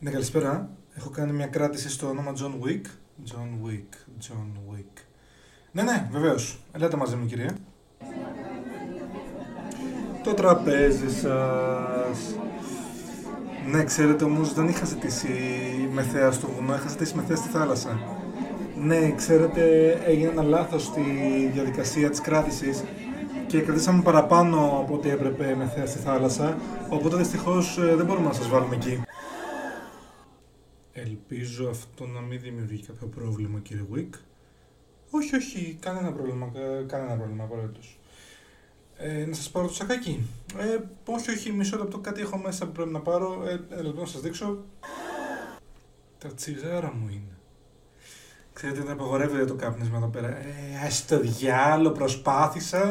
Ναι, καλησπέρα. Έχω κάνει μια κράτηση στο όνομα John Wick. John Wick, John Wick. Ναι, ναι, βεβαίως. Ελάτε μαζί μου, κυρία. Το τραπέζι σας. Ναι, ξέρετε όμως δεν είχα ζητήσει μεθέα στο βουνό, είχα ζητήσει μεθέα στη θάλασσα. Ναι, ξέρετε, έγινε ένα λάθος στη διαδικασία της κράτησης και κρατήσαμε παραπάνω από ό,τι έπρεπε μεθέα στη θάλασσα, οπότε δυστυχώς ε, δεν μπορούμε να σας βάλουμε εκεί. Ελπίζω αυτό να μην δημιουργεί κάποιο πρόβλημα, κύριε Wick. Όχι, όχι, κανένα πρόβλημα, κα- κανένα πρόβλημα, απολύτως. Ε, να σας πάρω το σακάκι. Ε, όχι, όχι, μισό λεπτό, κάτι έχω μέσα που πρέπει να πάρω. Ε, ένα λεπτό να σας δείξω. Τα τσιγάρα μου είναι. Ξέρετε, δεν απαγορεύεται το κάπνισμα εδώ πέρα. Ε, ας το διάλο, προσπάθησα.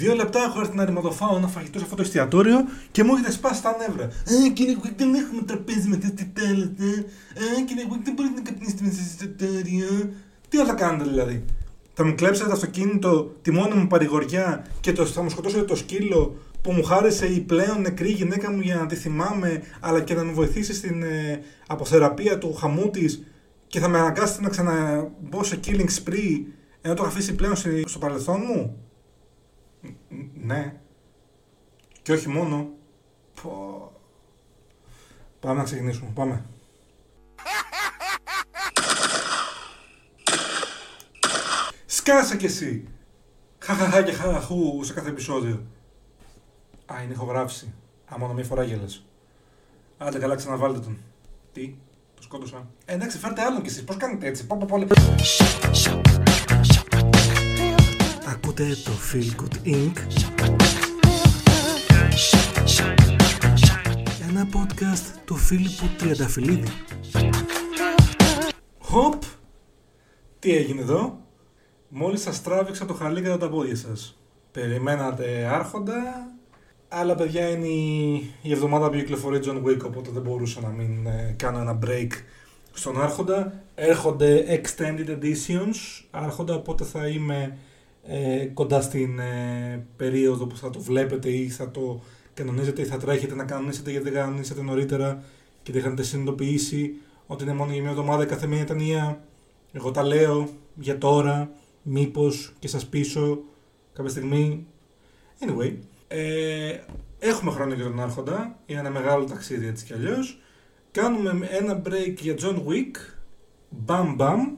Δύο λεπτά έχω έρθει να ρημοδοφάω ένα φαγητό σε αυτό το εστιατόριο και μου έχετε σπάσει τα νεύρα. Ε, κύριε Γουίκ, δεν έχουμε τραπέζι με τέτοια τέλετε. Ε, κύριε Γουίκ, δεν μπορείτε να καπνίσετε μέσα σε εστιατόριο. Τι θα κάνετε δηλαδή; Θα μου κλέψετε το αυτοκίνητο, τη μόνη μου παρηγοριά και το, θα μου σκοτώσετε το σκύλο που μου χάρισε η πλέον νεκρή γυναίκα μου για να τη θυμάμαι, αλλά και να με βοηθήσει στην ε, αποθεραπεία του χαμού της και θα με αναγκάσετε να ξαναμπω σε killing spree ενώ το έχω αφήσει πλέον στη- στο παρελθόν μου; Ν- Ναι. Και όχι μόνο. Πω. Πάμε να ξεκινήσουμε. Πάμε. Σκάσε κι εσύ. Χαχαχά και χαχαχού σε κάθε επεισόδιο. Α, είναι ηχογράφηση. Α, μόνο μία φορά γέλασε. Άντε καλά, ξαναβάλτε τον. Τι, το σκότωσα. Ε, εντάξει, φέρτε άλλον κι εσείς. Πώς κάνετε έτσι; Πω, πω, πω, Ακούτε το Feel Good Inc. Ένα podcast του Φίλιππου Τριανταφυλλίδη. Χοπ! Τι έγινε εδώ; Μόλις σας τράβηξα το χαλί κατά τα πόδια σας. Περιμένατε άρχοντα, αλλά παιδιά είναι η, η εβδομάδα που κυκλοφορεί John Wick, οπότε δεν μπορούσα να μην ε, κάνω ένα break στον άρχοντα. Έρχονται extended editions, άρχοντα, οπότε θα είμαι ε, κοντά στην ε, περίοδο που θα το βλέπετε ή θα το κανονίζετε ή θα τρέχετε να κανονίσετε γιατί δεν κανονίσατε νωρίτερα και δεν είχατε συνειδητοποιήσει ότι είναι μόνο για μια εβδομάδα κάθε μία ταινία. Εγώ τα λέω για τώρα, μήπως και σας πείσω κάποια στιγμή. Anyway, ε, έχουμε χρόνο για τον Άρχοντα, είναι ένα μεγάλο ταξίδι έτσι κι αλλιώς. Κάνουμε ένα break για John Wick, μπαμ μπαμ.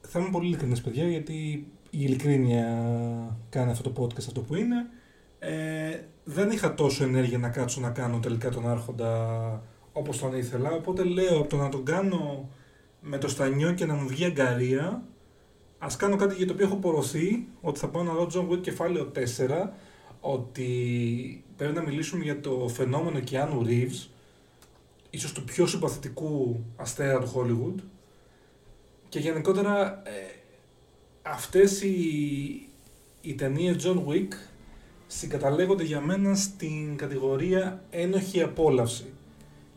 Θα είμαι πολύ ειλικρινής παιδιά γιατί η ειλικρίνεια κάνει αυτό το podcast αυτό που είναι. Ε, δεν είχα τόσο ενέργεια να κάτσω να κάνω τελικά τον Άρχοντα όπως τον ήθελα, οπότε λέω από το να τον κάνω με το στανιό και να μου βγει αγκαρία, ας κάνω κάτι για το οποίο έχω πορωθεί, ότι θα πάω να δω John Wick κεφάλαιο 4, ότι πρέπει να μιλήσουμε για το φαινόμενο Keanu Reeves, ίσως του πιο συμπαθητικού αστέρα του Hollywood, και γενικότερα ε, αυτές οι, οι ταινίες John Wick συγκαταλέγονται για μένα στην κατηγορία ένοχη απόλαυση.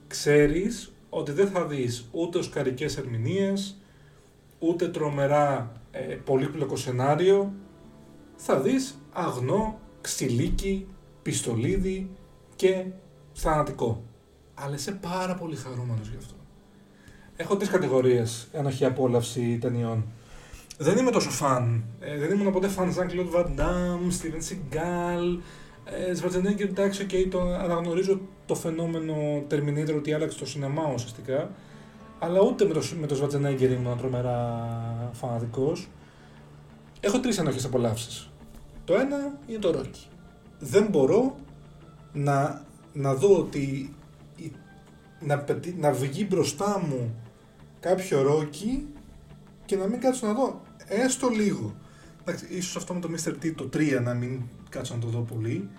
Ξέρεις ότι δεν θα δεις ούτε οσκαρικές ερμηνείες, ούτε τρομερά ε, πολύπλοκο σενάριο. Θα δεις αγνό, ξυλίκι, πιστολίδι και θανατικό. Αλλά είσαι πάρα πολύ χαρούμενος γι' αυτό. Έχω τρεις κατηγορίες ένοχη απόλαυση ταινιών. Δεν είμαι τόσο φαν. Ε, δεν ήμουν ποτέ φαν Jean Claude Van Damme, Steven Seagal, ε, Schwarzenegger, εντάξει, okay, το αναγνωρίζω το φαινόμενο Terminator ότι άλλαξε το σινεμά ουσιαστικά. Αλλά ούτε με το, με το Schwarzenegger ήμουν τρομερά φανατικός. Έχω τρεις ενοχές απολαύσεις. Το ένα είναι το Rocky. Δεν μπορώ να, να δω ότι η- να, πετύ- να βγει μπροστά μου κάποιο Rocky και να μην κάτσω να δω έστω λίγο. Εντάξει, ίσως αυτό με το Mr. T το 3 να μην κάτσω να το δω πολύ.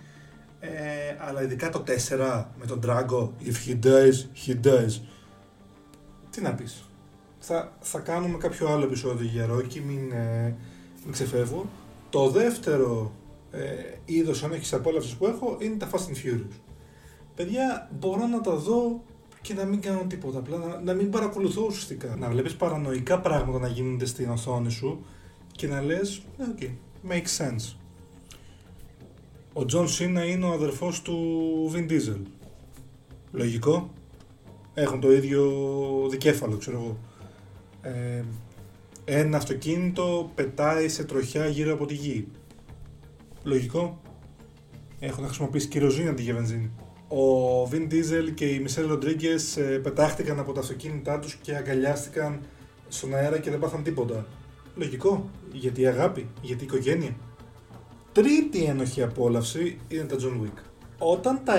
Ε, αλλά ειδικά το 4 με τον Drago, if he dies, he dies. Τι να πεις. Θα, θα κάνουμε κάποιο άλλο επεισόδιο για Rocky, μην, ε, μην ξεφεύγω. Το δεύτερο ε, είδος αν έχεις απόλαυσης που έχω είναι τα Fast and Furious. Παιδιά, μπορώ να τα δω και να μην κάνω τίποτα. Απλά να, να μην παρακολουθώ ουσιαστικά. Να βλέπεις παρανοϊκά πράγματα να γίνονται στην οθόνη σου και να λες, «Ναι, οκ, makes sense. ο Τζον Σίνα είναι ο αδερφός του Vin Diesel. Λογικό. Έχουν το ίδιο δικέφαλο, ξέρω εγώ. Ε, ένα αυτοκίνητο πετάει σε τροχιά γύρω από τη γη. Λογικό. Έχουν χρησιμοποιήσει κηροζίνη αντί για βενζίνη. Ο Vin Diesel και η Michelle Rodriguez ε, πετάχτηκαν από τα αυτοκίνητά τους και αγκαλιάστηκαν στον αέρα και δεν πάθαν τίποτα. Λογικό. Γιατί η αγάπη, γιατί η οικογένεια. Τρίτη ένοχη απόλαυση είναι τα John Wick. Όταν, τα,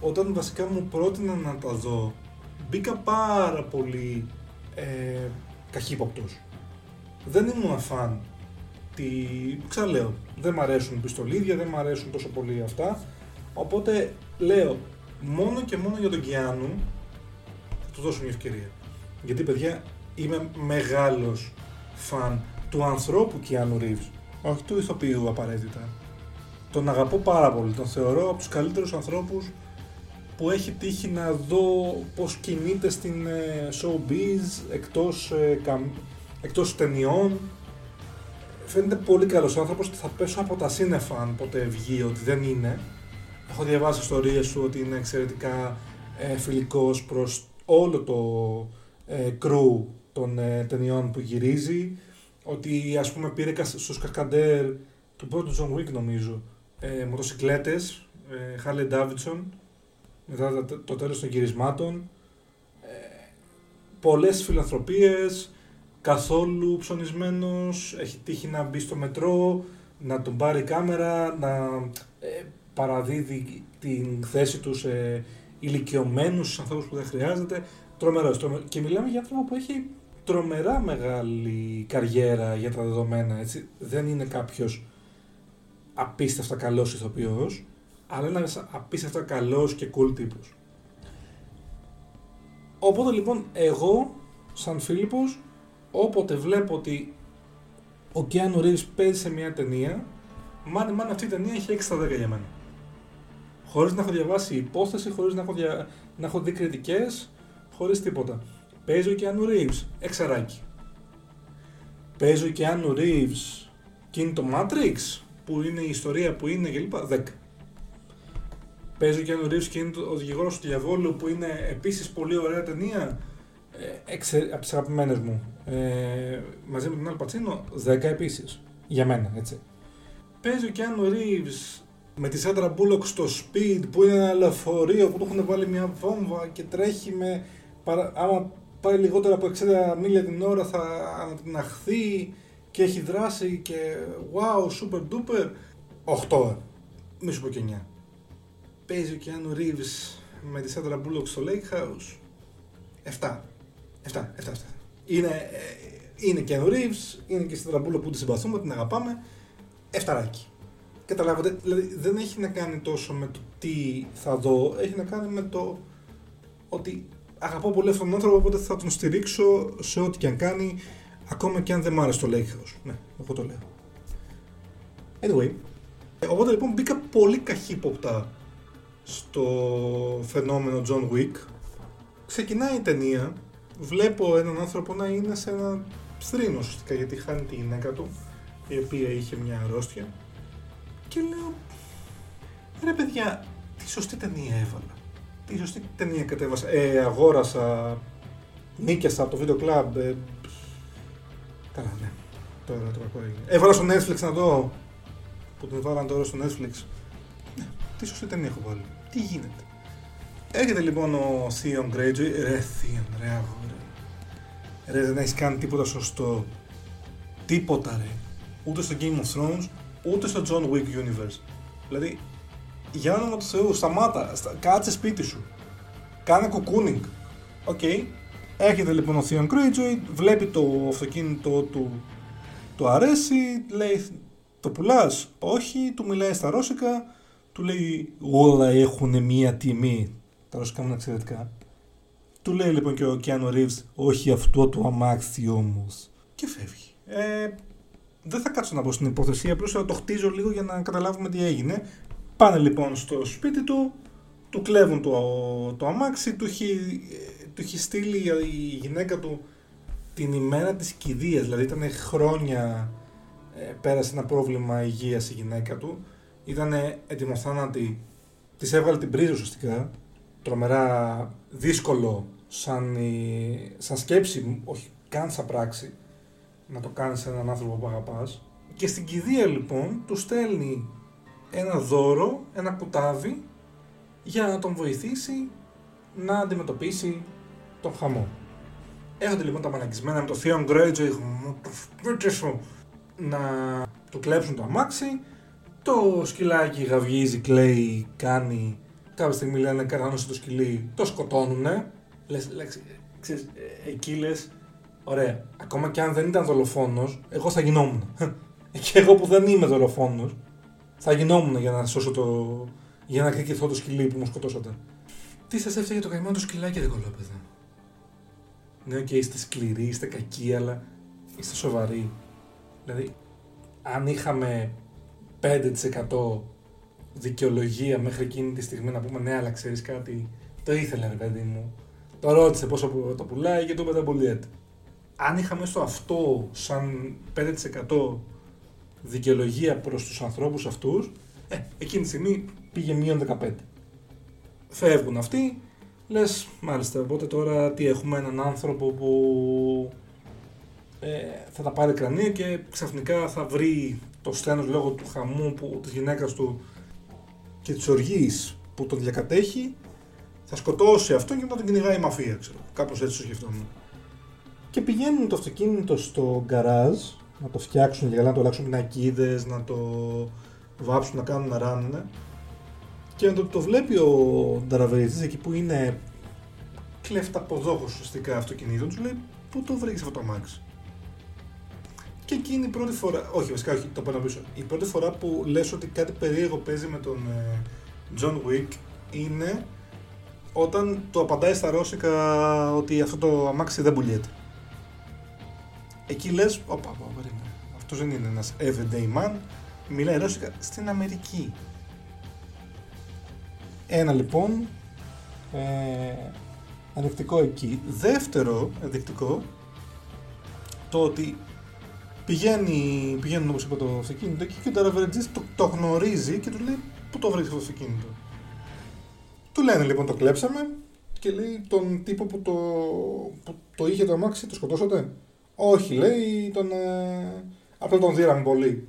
όταν βασικά μου πρότειναν να τα δω, μπήκα πάρα πολύ ε, καχύποπτος. Δεν ήμουν φαν. Τι... Ξαναλέω, δεν μ' αρέσουν πιστολίδια, δεν μ' αρέσουν τόσο πολύ αυτά. Οπότε λέω, μόνο και μόνο για τον Κιάνου θα του δώσω μια ευκαιρία. Γιατί παιδιά, είμαι μεγάλος φαν του ανθρώπου Κιάνου Ρίβς, όχι του ηθοποιού απαραίτητα. Τον αγαπώ πάρα πολύ, τον θεωρώ από τους καλύτερους ανθρώπους που έχει τύχει να δω πώς κινείται στην ε, showbiz εκτός, ε, εκτός ταινιών. Φαίνεται πολύ καλός άνθρωπος και θα πέσω από τα σύννεφα αν ποτέ βγει ότι δεν είναι. Έχω διαβάσει ιστορίες σου ότι είναι εξαιρετικά ε, φιλικός προς όλο το ε, crew των ε, ταινιών που γυρίζει. Ότι ας πούμε πήρε στους κασκαντέρ του πρώτου John Wick νομίζω ε, μοτοσυκλέτες, ε, Harley Davidson μετά το τέλος των γυρισμάτων. Ε, πολλές φιλανθρωπίες, καθόλου ψωνισμένος, έχει τύχει να μπει στο μετρό, να τον πάρει κάμερα, να ε, παραδίδει την θέση του σε ηλικιωμένους ανθρώπους που δεν χρειάζεται. Τρομερός, τρομερός. Και μιλάμε για άνθρωπο που έχει τρομερά μεγάλη καριέρα για τα δεδομένα, έτσι. Δεν είναι κάποιος απίστευτα καλός ηθοποιός, αλλά ένας απίστευτα καλός και cool τύπος. Οπότε λοιπόν εγώ, σαν Φίλιππος, όποτε βλέπω ότι ο Κιάνου Ρίβς παίζει σε μια ταινία, μάνε μάνε αυτή η ταινία έχει 6 στα 10 για μένα. Χωρίς να έχω διαβάσει υπόθεση, χωρίς να έχω, δια... να έχω δει κριτικές, χωρίς τίποτα. Παίζει ο Κιάνου Ρίβς, εξαράκι. Παίζει ο Κιάνου Ρίβς και είναι το Matrix, που είναι η ιστορία που είναι κλπ. 10. Παίζει ο Κιάνου Ρίβς και είναι ο δικηγόρος του διαβόλου που είναι επίσης πολύ ωραία ταινία. Ε, εξε, από τις αγαπημένες μου. Ε, μαζί με τον Αλ Πατσίνο, 10 επίσης. Για μένα, έτσι. Παίζει ο Κιάνου Ρίβς με τη Σάντρα Μπούλοκ στο Speed που είναι ένα λεωφορείο που του έχουν βάλει μια βόμβα και τρέχει με. Παρα... Άμα πάει λιγότερο από 60 μίλια την ώρα θα ανατιναχθεί και έχει δράσει και wow, super duper. 8. Μη σου πω και 9 παίζει ο Κιάνου Ρίβς με τη Σάντρα Μπούλοκ στο Lake House. 7. 7, 7, 7. Είναι, ε, είναι Κιάνου Ρίβς, είναι και η Σάντρα Μπούλοκ που τη συμπαθούμε, την αγαπάμε. Εφταράκι. Καταλάβατε, δηλαδή δεν έχει να κάνει τόσο με το τι θα δω, έχει να κάνει με το ότι αγαπώ πολύ αυτόν τον άνθρωπο, οπότε θα τον στηρίξω σε ό,τι και αν κάνει, ακόμα και αν δεν μ' άρεσε το Lake House. Ναι, εγώ το λέω. Anyway, οπότε λοιπόν μπήκα πολύ καχύποπτα στο φαινόμενο John Wick. Ξεκινάει η ταινία, βλέπω έναν άνθρωπο να είναι σε ένα στρίνο ουσιαστικά γιατί χάνει τη γυναίκα του, η οποία είχε μια αρρώστια. Και λέω, ρε παιδιά, τι σωστή ταινία έβαλα. Τι σωστή ταινία κατέβασα. Ε, αγόρασα, νίκιασα από το βίντεο κλαμπ. Ε, καλά, ναι. Τώρα το κακό έγινε. Έβαλα στο Netflix να δω. Που την βάλαν τώρα στο Netflix. Ναι, τι σωστή ταινία έχω βάλει. Τι γίνεται. Έρχεται λοιπόν ο Theon Greyjoy. Ρε Theon, ρε αγόρε. Ρε δεν έχεις κάνει τίποτα σωστό. Τίποτα ρε. Ούτε στο Game of Thrones, ούτε στο John Wick Universe. Δηλαδή, για όνομα του Θεού, σταμάτα, στα, κάτσε σπίτι σου. Κάνε κοκκούνινγκ. Οκ. Okay. Έρχεται λοιπόν ο Theon Greyjoy, βλέπει το αυτοκίνητο του, του αρέσει, λέει το πουλάς, όχι, του μιλάει στα ρώσικα, του λέει όλα έχουν μία τιμή. Τα ρωσικά μου εξαιρετικά. Του λέει λοιπόν και ο Κιάνου Ρίβς όχι αυτό το αμάξι όμως. Και φεύγει. Ε, δεν θα κάτσω να πω στην υπόθεση, απλώς θα το χτίζω λίγο για να καταλάβουμε τι έγινε. Πάνε λοιπόν στο σπίτι του, του κλέβουν το, το αμάξι, του έχει, του έχει στείλει η γυναίκα του την ημέρα της κηδείας, δηλαδή ήταν χρόνια ε, πέρασε ένα πρόβλημα υγείας η γυναίκα του ήταν ετοιμοθάνατη, της έβγαλε την πρίζα ουσιαστικά, τρομερά δύσκολο σαν, η, σαν σκέψη, όχι καν σαν πράξη, να το κάνεις σε έναν άνθρωπο που αγαπάς. Και στην κηδεία λοιπόν του στέλνει ένα δώρο, ένα κουτάβι, για να τον βοηθήσει να αντιμετωπίσει τον χαμό. Έρχονται λοιπόν τα μαλακισμένα με το Θεό Greyjoy να του κλέψουν το αμάξι. Το σκυλάκι γαυγίζει, κλαίει, κάνει. Κάποια στιγμή λένε καράνωσε το σκυλί, το σκοτώνουνε. Λες, λες, ξέρεις, ε, εκεί λες, ωραία, ακόμα και αν δεν ήταν δολοφόνος, εγώ θα γινόμουν. και εγώ που δεν είμαι δολοφόνος, θα γινόμουν για να σώσω το... για να εκδικηθώ το σκυλί που μου σκοτώσατε. Τι σας έφταιγε το καημένο το σκυλάκι, ρε κωλόπαιδα. Ναι, οκ, είστε σκληροί, είστε κακοί, αλλά είστε σοβαροί. Δηλαδή, αν είχαμε 5% δικαιολογία μέχρι εκείνη τη στιγμή να πούμε ναι, αλλά ξέρεις κάτι, το ήθελε ρε παιδί μου. Το ρώτησε πόσο το πουλάει και το είπε δεν Αν είχαμε στο αυτό σαν 5% δικαιολογία προς τους ανθρώπους αυτούς, ε, εκείνη τη στιγμή πήγε μείον 15. Φεύγουν αυτοί, λες μάλιστα, οπότε τώρα τι έχουμε έναν άνθρωπο που ε, θα τα πάρει κρανία και ξαφνικά θα βρει το στένος λόγω του χαμού που, της γυναίκας του και της οργής που τον διακατέχει θα σκοτώσει αυτόν και να τον κυνηγάει η μαφία, ξέρω. Κάπως έτσι το σκεφτόμουν. Και πηγαίνουν το αυτοκίνητο στο γκαράζ να το φτιάξουν για να το αλλάξουν πινακίδες, να το βάψουν, να κάνουν να ράνουν. Και να το, το βλέπει ο Νταραβερίτης εκεί που είναι κλέφτα ποδόχος ουσιαστικά αυτοκινήτων, του λέει πού το βρήκες αυτό το αμάξι; Και εκείνη η πρώτη φορά, όχι βασικά όχι, το πάω πίσω. Η πρώτη φορά που λες ότι κάτι περίεργο παίζει με τον John Wick είναι όταν το απαντάει στα ρώσικα ότι αυτό το αμάξι δεν πουλιέται. Εκεί λες, όπα, όπα, περίμενε. Αυτός δεν είναι ένας everyday man, μιλάει ρώσικα στην Αμερική. Ένα λοιπόν, ε, ενδεικτικό εκεί. Δεύτερο ενδεικτικό, το ότι πηγαίνει, πηγαίνουν όπως είπα το αυτοκίνητο και ο Ταραβερετζής το, το γνωρίζει και του λέει πού το βρήκες αυτό το αυτοκίνητο; Του λένε λοιπόν το κλέψαμε και λέει τον τύπο που το, που το είχε το αμάξι το σκοτώσατε; Όχι λέει τον, ε, απλά τον δίραν πολύ.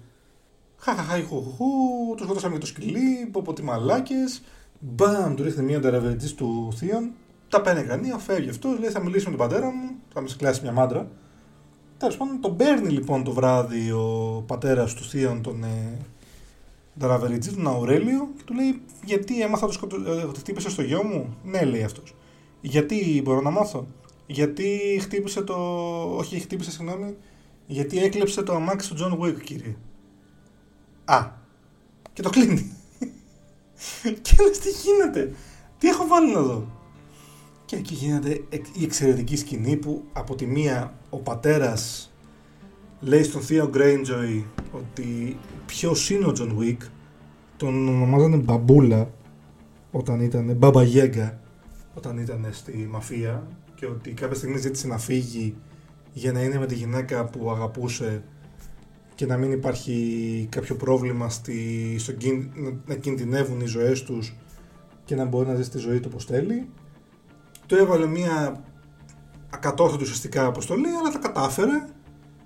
Χαχαχάι χουχού, το σκοτώσαμε το σκυλί, πω πω τι μαλάκες. Μπαμ, του ρίχνει μία ταραβερετζής του θείον. Τα παίρνει κανεί, φεύγει αυτός, λέει θα μιλήσει με τον πατέρα μου, θα με σκλάσει μια μάντρα. Τέλος πάντων, τον παίρνει λοιπόν το βράδυ ο πατέρας του Θείον, τον ε, Νταραβεριτζή, τον Αουρέλιο, και του λέει: Γιατί έμαθα το ε, ότι χτύπησες το γιο μου; Ναι, λέει αυτός. Γιατί μπορώ να μάθω; Γιατί χτύπησε το. Όχι, χτύπησε, συγγνώμη. Γιατί έκλεψε το αμάξι του John Wick, κύριε. Α. Και το κλείνει. και λες τι γίνεται; Τι έχω βάλει να δω; Και εκεί γίνεται η εξαιρετική σκηνή που από τη μία ο πατέρας λέει στον Θίον Γκρέιτζοϊ ότι ποιος είναι ο Τζον Γουίκ τον ονομάζανε Μπαμπούλα όταν ήταν Μπάμπα Γιάγκα όταν ήταν στη μαφία και ότι κάποια στιγμή ζήτησε να φύγει για να είναι με τη γυναίκα που αγαπούσε και να μην υπάρχει κάποιο πρόβλημα στη, στο, να κινδυνεύουν οι ζωές τους και να μπορεί να ζει τη ζωή του όπως θέλει του έβαλε μια ακατόρθωτη ουσιαστικά αποστολή, αλλά τα κατάφερε.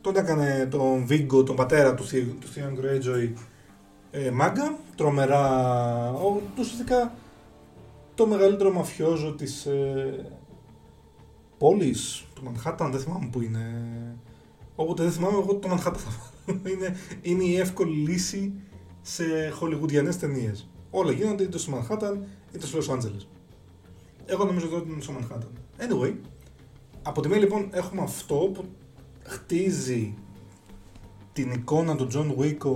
Τον έκανε τον Βίγκο, τον πατέρα του, του Θείου Greyjoy, ε, μάγκα, τρομερά, ο, ουσιαστικά το μεγαλύτερο μαφιόζο της ε, πόλης, του Μανχάταν, δεν θυμάμαι που είναι. Όποτε δεν θυμάμαι, εγώ το Μανχάταν θα είναι, είναι η εύκολη λύση σε χολιγουδιανές ταινίες. Όλα γίνονται είτε στο Μανχάταν είτε στο Los Angeles. Εγώ νομίζω ότι είναι στο Manhattan. Anyway, από τη μία λοιπόν έχουμε αυτό που χτίζει την εικόνα του John Wick ο,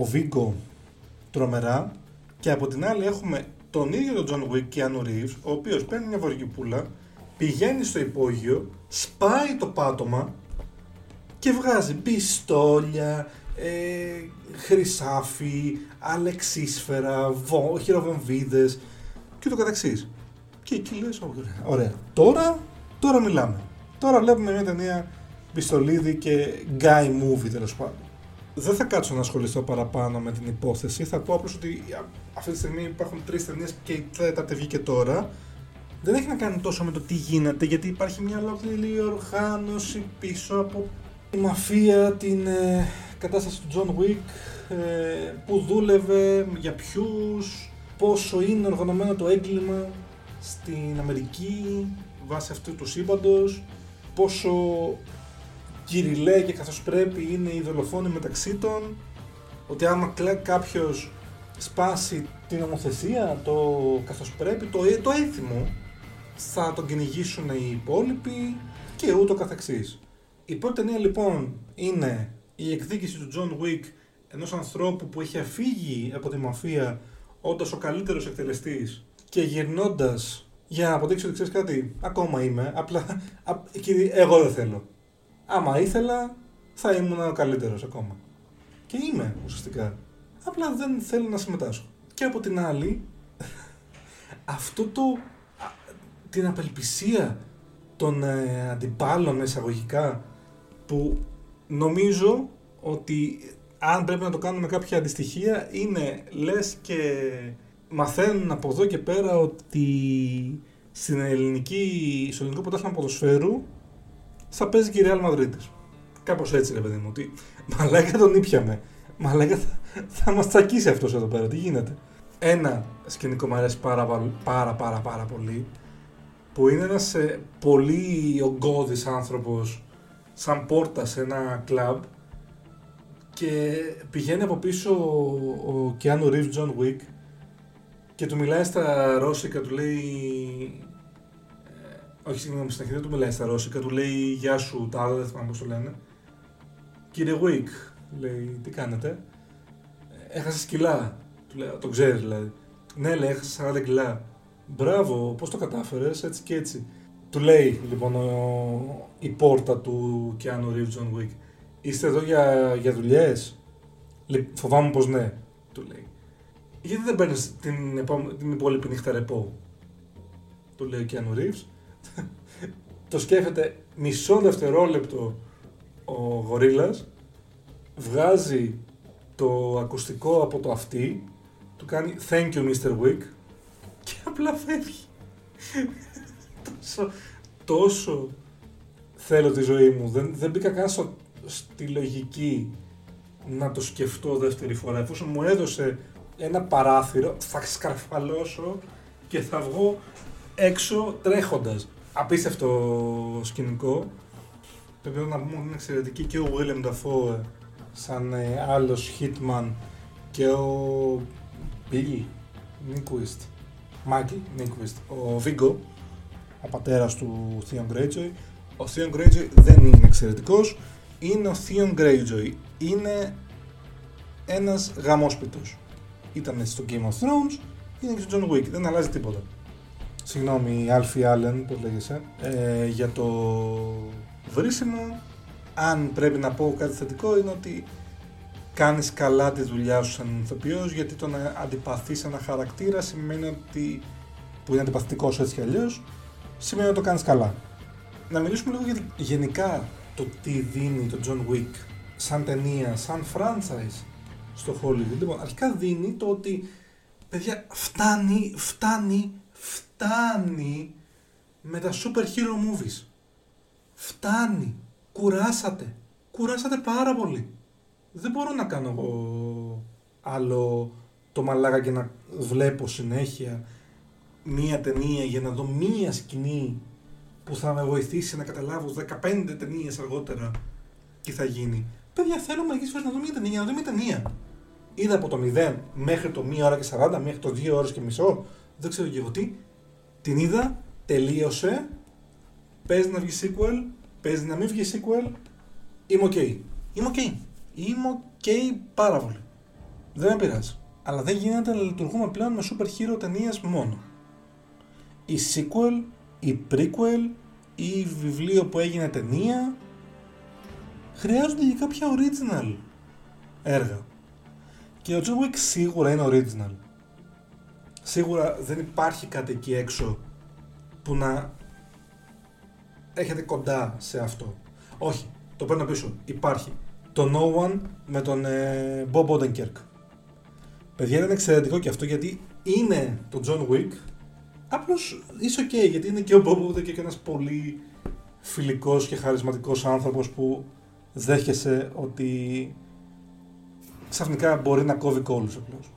ο Vigo τρομερά και από την άλλη έχουμε τον ίδιο τον John Wick και Keanu Reeves ο οποίος παίρνει μια βαριοπούλα πηγαίνει στο υπόγειο σπάει το πάτωμα και βγάζει πιστόλια, ε, χρυσάφι, αλεξίσφαιρα, βο, χειροβομβίδες και το καταξύ. Και εκεί λες, ωραία. Τώρα, τώρα μιλάμε. Τώρα βλέπουμε μια ταινία πιστολίδι και guy movie τέλος πάντων. Δεν θα κάτσω να ασχοληθώ παραπάνω με την υπόθεση. Θα πω απλώς ότι αυτή τη στιγμή υπάρχουν τρεις ταινίες και η τέταρτη βγήκε τώρα. Δεν έχει να κάνει τόσο με το τι γίνεται, γιατί υπάρχει μια ολόκληρη οργάνωση πίσω από τη μαφία, την ε, κατάσταση του John Wick, ε, που δούλευε, για ποιους, πόσο είναι οργανωμένο το έγκλημα στην Αμερική βάσει αυτού του σύμπαντος, πόσο κυριλέ και καθώς πρέπει είναι οι δολοφόνοι μεταξύ των, ότι άμα κάποιος σπάσει την νομοθεσία, το καθώς πρέπει, το, το έθιμο, θα τον κυνηγήσουν οι υπόλοιποι και ούτω καθεξής. Η πρώτη ταινία λοιπόν είναι η εκδίκηση του John Wick ενός ανθρώπου που έχει αφήγει από τη μαφία όντα ο καλύτερος εκτελεστής και γυρνώντας για να αποδείξει ότι ξέρεις κάτι, ακόμα είμαι, απλά κύριε, εγώ δεν θέλω. Άμα ήθελα, θα ήμουν ο καλύτερος ακόμα. Και είμαι ουσιαστικά. Απλά δεν θέλω να συμμετάσχω. Και από την άλλη, αυτό το. την απελπισία των ε, αντιπάλων εισαγωγικά που νομίζω ότι αν πρέπει να το κάνουμε κάποια αντιστοιχεία είναι λες και μαθαίνουν από εδώ και πέρα ότι στην ελληνική, στο ελληνικό πρωτάθλημα ποδοσφαίρου θα παίζει και η Real Madrid. Κάπως έτσι, ρε παιδί μου. Ότι μαλάκα τον ήπιαμε. Μαλάκα θα, θα μας τσακίσει αυτός εδώ πέρα. Τι γίνεται. Ένα σκηνικό μου αρέσει πάρα, πάρα, πάρα, πάρα πολύ. Που είναι ένας ε, πολύ ογκώδης άνθρωπος, σαν πόρτα σε ένα κλαμπ. Και πηγαίνει από πίσω ο Keanu Reeves John Wick και του μιλάει στα ρώσικα, του λέει όχι, συγγνώμη, στην αρχή δεν του μιλάει στα ρώσικα, του λέει Γεια σου, τα δεν θυμάμαι πώς το λένε. Κύριε Γουίκ, λέει, τι κάνετε; Έχασες κιλά. Του λέει, το ξέρει δηλαδή. Ναι, λέει, έχασες 40 κιλά. Μπράβο, πώς το κατάφερες, έτσι και έτσι. Του λέει λοιπόν ο, η πόρτα του Κιάνου Ριβς Τζον Γουίκ. Είστε εδώ για, για δουλειές; Φοβάμαι πως ναι, του λέει. Γιατί δεν παίρνεις την, την υπόλοιπη νύχτα ρεπό, του λέει ο Κιάνου Ριβς το σκέφτεται μισό δευτερόλεπτο ο γορίλας, βγάζει το ακουστικό από το αυτί, του κάνει thank you Mr. Wick και απλά φεύγει. τόσο, τόσο θέλω τη ζωή μου. Δεν, δεν μπήκα καν στη λογική να το σκεφτώ δεύτερη φορά. Εφόσον μου έδωσε ένα παράθυρο, θα σκαρφαλώσω και θα βγω έξω τρέχοντας απίστευτο σκηνικό. Πρέπει να πούμε ότι είναι εξαιρετική και ο William Dafoe σαν ε, άλλος Hitman και ο Bill Nyquist, Michael Nyquist, ο Vigo, ο πατέρας του Theon Greyjoy. Ο Theon Greyjoy δεν είναι εξαιρετικός, είναι ο Theon Greyjoy. Είναι ένας γαμόσπιτος. Ήταν στο Game of Thrones, είναι και στο John Wick, δεν αλλάζει τίποτα συγγνώμη, Άλφι Άλεν, πώς λέγεσαι, ε, για το βρίσιμο. Αν πρέπει να πω κάτι θετικό είναι ότι κάνεις καλά τη δουλειά σου σαν ηθοποιός γιατί το να αντιπαθείς ένα χαρακτήρα σημαίνει ότι που είναι αντιπαθητικός έτσι κι αλλιώς σημαίνει ότι το κάνεις καλά. Να μιλήσουμε λίγο για γενικά το τι δίνει το John Wick σαν ταινία, σαν franchise στο Hollywood. Λοιπόν, αρχικά δίνει το ότι παιδιά φτάνει, φτάνει φτάνει με τα super hero movies. Φτάνει. Κουράσατε. Κουράσατε πάρα πολύ. Δεν μπορώ να κάνω εγώ άλλο το μαλάκα και να βλέπω συνέχεια μία ταινία για να δω μία σκηνή που θα με βοηθήσει να καταλάβω 15 ταινίες αργότερα τι θα γίνει. Παιδιά, θέλω μερικές φορές να δω μία ταινία, να δω μία ταινία. Είδα από το 0 μέχρι το 1 ώρα και 40, μέχρι το 2 ώρες και μισό, δεν ξέρω και εγώ τι, την είδα, τελείωσε, παίζει να βγει sequel, παίζει να μην βγει sequel, είμαι ok. Είμαι ok. Είμαι ok πάρα πολύ. Δεν με πειράζει. Αλλά δεν γίνεται να λειτουργούμε πλέον με super hero ταινίες μόνο. Η sequel, η prequel ή βιβλίο που έγινε ταινία χρειάζονται και κάποια original έργα. Και ο John Wick σίγουρα είναι original σίγουρα δεν υπάρχει κάτι εκεί έξω που να έχετε κοντά σε αυτό. Όχι, το παίρνω πίσω. Υπάρχει. Το το No One με τον ε, Bob Odenkirk. Παιδιά είναι εξαιρετικό και αυτό γιατί είναι το John Wick. Απλώς είσαι ok γιατί είναι και ο Bob Odenkirk ένας πολύ φιλικός και χαρισματικός άνθρωπος που δέχεσαι ότι ξαφνικά μπορεί να κόβει κόλλους απλώς.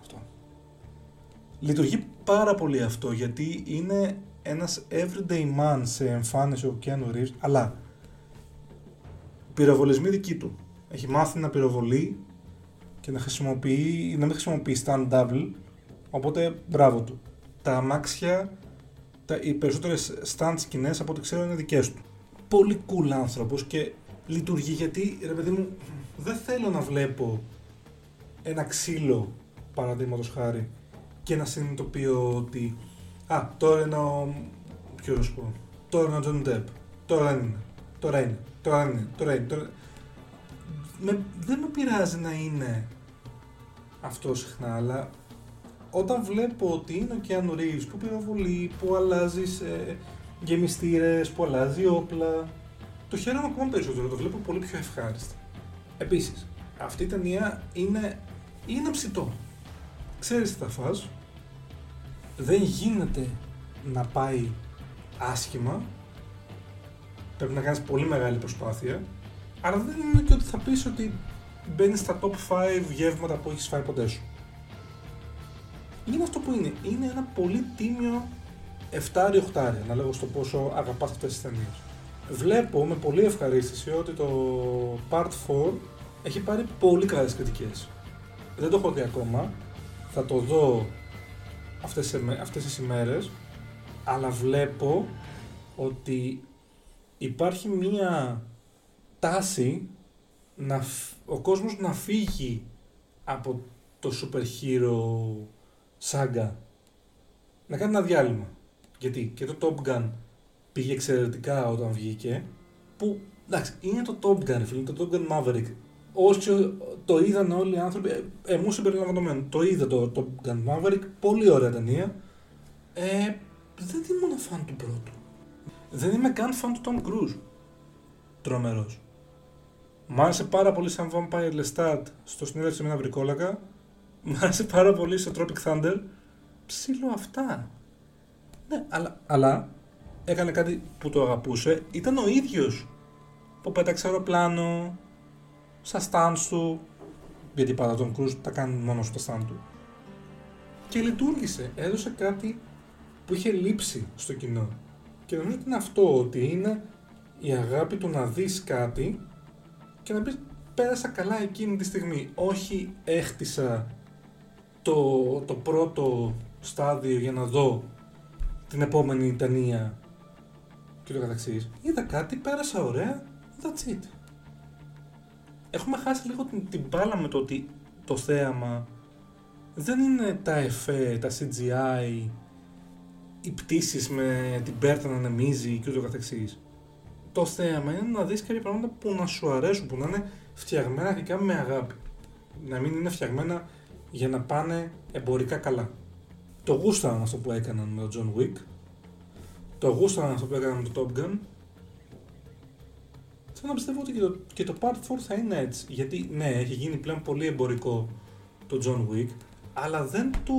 Αυτό. Λειτουργεί πάρα πολύ αυτό γιατί είναι ένας everyday man σε εμφάνιση ο Keanu Reeves, αλλά πυροβολισμοί δική του. Έχει μάθει να πυροβολεί και να χρησιμοποιεί, να μην χρησιμοποιεί stand double, οπότε μπράβο του. Τα αμάξια, τα, οι περισσότερες stand σκηνές από ό,τι ξέρω είναι δικές του. Πολύ cool άνθρωπος και λειτουργεί γιατί, ρε παιδί μου, δεν θέλω να βλέπω ένα ξύλο, παραδείγματος χάρη, και να συνειδητοποιώ ότι Α, τώρα είναι ο. Ποιος να σου πω. Τώρα είναι ο Τζον Ντεπ. Τώρα είναι. Τώρα είναι. Τώρα είναι. Τώρα είναι. Τώρα... Με, δεν με πειράζει να είναι αυτός συχνά, αλλά όταν βλέπω ότι είναι ο Κιάνου Ρίβς που πυροβολεί, που αλλάζει ε, γεμιστήρες, που αλλάζει όπλα, το χαίρομαι ακόμα περισσότερο, το βλέπω πολύ πιο ευχάριστα. Επίσης, αυτή η ταινία είναι, είναι ψητό. Ξέρεις τι θα φας, δεν γίνεται να πάει άσχημα. Πρέπει να κάνεις πολύ μεγάλη προσπάθεια. Αλλά δεν είναι και ότι θα πεις ότι μπαίνεις στα top 5 γεύματα που έχεις φάει ποτέ σου. Είναι αυτό που είναι. Είναι ένα πολύ τίμιο 7-8, ανάλογα στο πόσο αγαπάς αυτές τις ταινίες. Βλέπω με πολύ ευχαρίστηση ότι το Part 4 έχει πάρει πολύ καλές κριτικές. Δεν το έχω δει ακόμα. Θα το δω αυτές, αυτές τις ημέρες, αλλά βλέπω ότι υπάρχει μία τάση να, ο κόσμος να φύγει από το super hero σάγκα να κάνει ένα διάλειμμα. Γιατί και το Top Gun πήγε εξαιρετικά όταν βγήκε, που εντάξει, είναι το Top Gun, φίλε, το Top Gun Maverick όσοι το είδαν όλοι οι άνθρωποι, ε, εμούς συμπεριλαμβανομένου, το είδα το, το Gun Maverick, πολύ ωραία ταινία. Ε, δεν ήμουν φαν του πρώτου. Δεν είμαι καν φαν του Tom Cruise. Τρομερός. Μ' άρεσε πάρα πολύ σαν Vampire Lestat στο συνέδριο με ένα βρικόλακα. Μ' άρεσε πάρα πολύ στο Tropic Thunder. Ψήλω αυτά. Ναι, αλλά, αλλά έκανε κάτι που το αγαπούσε. Ήταν ο ίδιος που πέταξε αεροπλάνο, στα stands του, γιατί πάντα τον Κρούζ τα κάνει μόνος στο stand του. Και λειτουργήσε, έδωσε κάτι που είχε λείψει στο κοινό. Και νομίζω ότι είναι αυτό, ότι είναι η αγάπη του να δεις κάτι και να πεις πέρασα καλά εκείνη τη στιγμή. Όχι έχτισα το, το πρώτο στάδιο για να δω την επόμενη ταινία και το καθεξής. Είδα κάτι, πέρασα ωραία, that's it έχουμε χάσει λίγο την, την μπάλα με το ότι το θέαμα δεν είναι τα εφέ, τα CGI, οι πτήσεις με την πέρτα να ανεμίζει και ούτω καθεξής. Το θέαμα είναι να δεις κάποια πράγματα που να σου αρέσουν, που να είναι φτιαγμένα αρχικά με αγάπη. Να μην είναι φτιαγμένα για να πάνε εμπορικά καλά. Το γούσταραν αυτό που έκαναν με τον John Wick. Το γούσταραν αυτό που έκαναν με το Top Gun θέλω να πιστεύω ότι και το, και το Part 4 θα είναι έτσι. Γιατί ναι, έχει γίνει πλέον πολύ εμπορικό το John Wick, αλλά δεν το,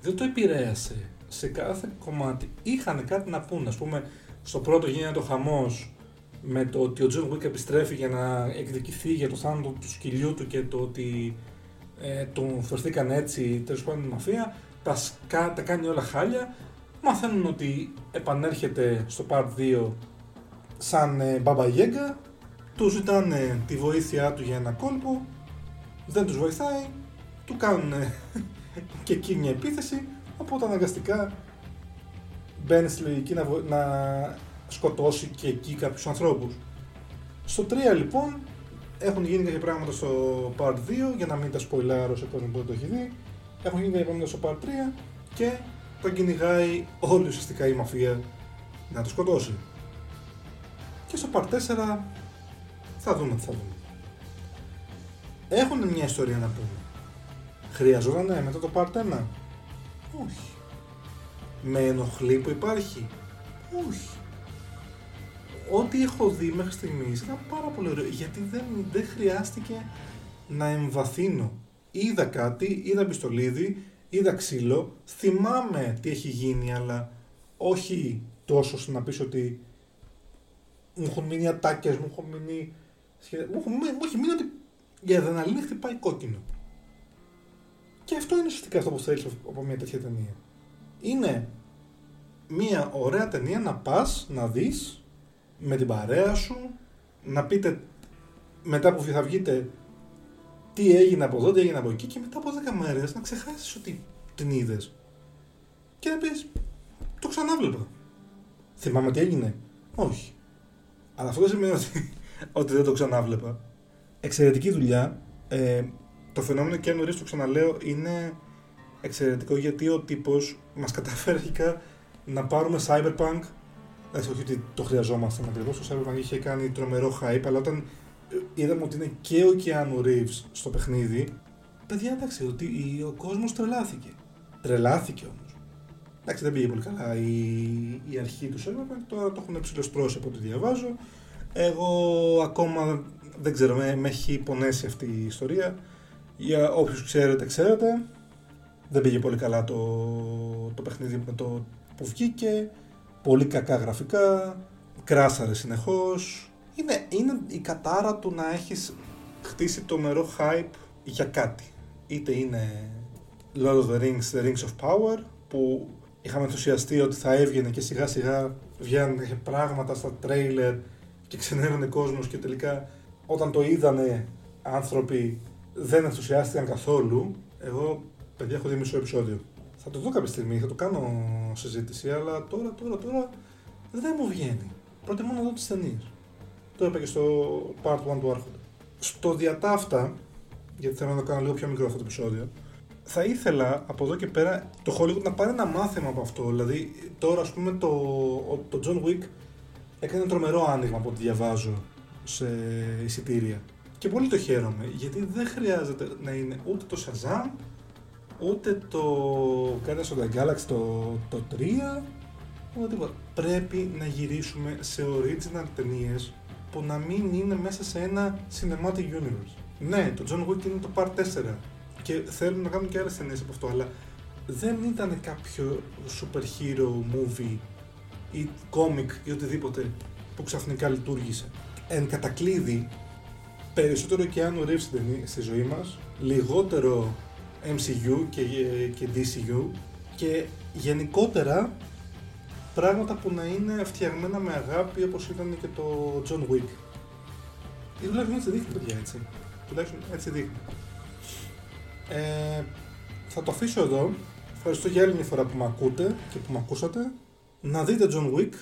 δεν το επηρέασε σε κάθε κομμάτι. Είχαν κάτι να πούνε. Α πούμε, στο πρώτο γίνεται ο χαμός με το ότι ο John Wick επιστρέφει για να εκδικηθεί για το θάνατο του σκυλιού του και το ότι ε, τον φερθήκαν έτσι τέλος πάντων η μαφία. Τα, τα κάνει όλα χάλια. Μαθαίνουν ότι επανέρχεται στο Part 2 σαν ε, Μπαμπα Γέγκα, του ζητάνε τη βοήθειά του για ένα κόλπο, δεν τους βοηθάει, του κάνουν και εκεί μια επίθεση, οπότε αναγκαστικά μπαίνει στη λογική να, να σκοτώσει και εκεί κάποιους ανθρώπους. Στο 3 λοιπόν έχουν γίνει κάποια πράγματα στο Part 2 για να μην τα σποιλάρω σε κόσμο που δεν το έχει δει. Έχουν γίνει κάποια πράγματα στο Part 3 και τον κυνηγάει όλη ουσιαστικά η μαφία να το σκοτώσει. Και στο Part 4 θα δούμε τι θα δούμε. Έχουν μια ιστορία να πούμε. Χρειαζόταν ναι, μετά το Part 1. Όχι. Με ενοχλεί που υπάρχει; Όχι. ό,τι έχω δει μέχρι στιγμής ήταν πάρα πολύ ωραίο. Γιατί δεν, δεν χρειάστηκε να εμβαθύνω. Είδα κάτι, είδα πιστολίδι, είδα ξύλο, θυμάμαι τι έχει γίνει, αλλά όχι τόσο ώστε να πεις ότι μου έχουν μείνει ατάκες, μου έχουν μείνει... Μου, έχουν, μου έχει μείνει ότι η αδεναλίνη χτυπάει κόκκινο. Και αυτό είναι ουσιαστικά αυτό που θέλεις από μια τέτοια ταινία. Είναι μια ωραία ταινία να πας, να δεις με την παρέα σου, να πείτε μετά που θα βγείτε τι έγινε από εδώ, τι έγινε από εκεί και μετά από 10 μέρες να ξεχάσεις ότι την είδες. Και να πεις, το ξανάβλεπα. Θυμάμαι τι έγινε. Όχι. Αλλά αυτό δεν σημαίνει ότι, ότι δεν το ξανάβλεπα. Εξαιρετική δουλειά. Ε, το φαινόμενο και νωρί το ξαναλέω είναι εξαιρετικό γιατί ο τύπος μας κατάφερε αρχικά να πάρουμε Cyberpunk. Εντάξει, όχι ότι το χρειαζόμασταν ακριβώς. Το Cyberpunk είχε κάνει τρομερό hype, αλλά όταν ε, είδαμε ότι είναι και ο Keanu Reeves στο παιχνίδι, παιδιά εντάξει, ότι ο κόσμος τρελάθηκε. Τρελάθηκε όμως. Εντάξει, δεν πήγε πολύ καλά η, η αρχή του Cyberpunk, τώρα το έχουν ψηλοστρώσει από ό,τι διαβάζω. Εγώ ακόμα δεν ξέρω, με, με έχει πονέσει αυτή η ιστορία. Για όποιους ξέρετε, ξέρετε. Δεν πήγε πολύ καλά το, το παιχνίδι με το που βγήκε. Πολύ κακά γραφικά. Κράσαρε συνεχώς. Είναι, είναι η κατάρα του να έχεις χτίσει το μερό hype για κάτι. Είτε είναι Lord of the Rings, The Rings of Power, που είχαμε ενθουσιαστεί ότι θα έβγαινε και σιγά σιγά βγαίνουν πράγματα στα τρέιλερ και ξενέρωνε κόσμος και τελικά όταν το είδανε άνθρωποι δεν ενθουσιάστηκαν καθόλου. Εγώ, παιδιά, έχω δει μισό επεισόδιο. Θα το δω κάποια στιγμή, θα το κάνω συζήτηση, αλλά τώρα, τώρα, τώρα δεν μου βγαίνει. Προτιμώ να δω τις ταινίες. Το είπα και στο part 1 του Άρχοντα. Στο διατάφτα, γιατί θέλω να το κάνω λίγο πιο μικρό αυτό το επεισόδιο, θα ήθελα από εδώ και πέρα το Hollywood να πάρει ένα μάθημα από αυτό. Δηλαδή, τώρα, ας πούμε, το, το John Wick έκανε τρομερό άνοιγμα από ό,τι διαβάζω σε εισιτήρια. Και πολύ το χαίρομαι, γιατί δεν χρειάζεται να είναι ούτε το Shazam, ούτε το Guardians of the Galaxy το, το 3, ούτε τίποτα. Πρέπει να γυρίσουμε σε original ταινίες που να μην είναι μέσα σε ένα cinematic universe. Ναι, το John Wick είναι το Part 4 και θέλουν να κάνουν και άλλες ταινίες από αυτό, αλλά δεν ήταν κάποιο super hero movie ή comic ή οτιδήποτε που ξαφνικά λειτουργήσε. Εν κατακλείδη, περισσότερο και αν Reeves στη ζωή μας, λιγότερο MCU και, και DCU και γενικότερα πράγματα που να είναι φτιαγμένα με αγάπη όπως ήταν και το John Wick. Ή τουλάχιστον έτσι δείχνει παιδιά έτσι. Τουλάχιστον έτσι δείχνει. Ε, θα το αφήσω εδώ. Ευχαριστώ για άλλη μια φορά που με ακούτε και που με ακούσατε. Να δείτε John Wick.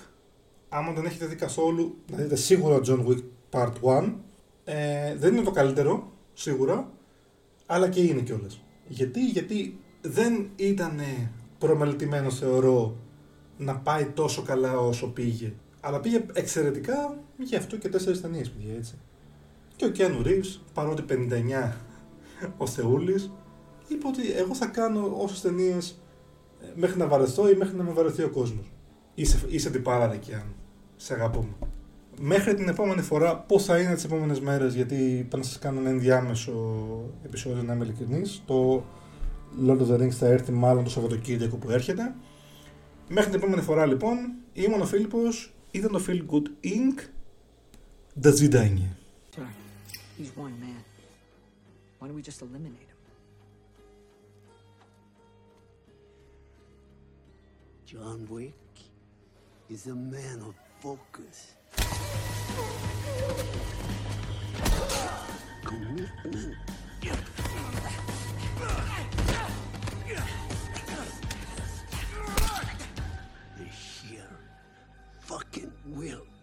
Άμα δεν έχετε δει καθόλου, να δείτε σίγουρα John Wick Part 1. Ε, δεν είναι το καλύτερο, σίγουρα, αλλά και είναι κιόλας. Γιατί, γιατί δεν ήταν προμελετημένο θεωρώ να πάει τόσο καλά όσο πήγε. Αλλά πήγε εξαιρετικά, γι' αυτό και τέσσερις ταινίες πήγε έτσι. Και ο Keanu Reeves, παρότι 59 ο Θεούλης, είπε ότι εγώ θα κάνω όσες ταινίες ε, μέχρι να βαρεθώ ή μέχρι να με βαρεθεί ο κόσμος. Είσαι, είσαι την πάρα και αν σε αγαπούμε. Μέχρι την επόμενη φορά, πώς θα είναι τις επόμενες μέρες, γιατί θα σας κάνω ένα ενδιάμεσο επεισόδιο, να είμαι ειλικρινής. Το Lord of the Rings θα έρθει μάλλον το Σαββατοκύριακο που έρχεται. Μέχρι την επόμενη φορά, λοιπόν, ήμουν ο Φίλιππος, ήταν το Feel Good Inc. Τα ζητάνια. He's one man. Why don't we just eliminate him? John Wick is a man of focus. Commitment.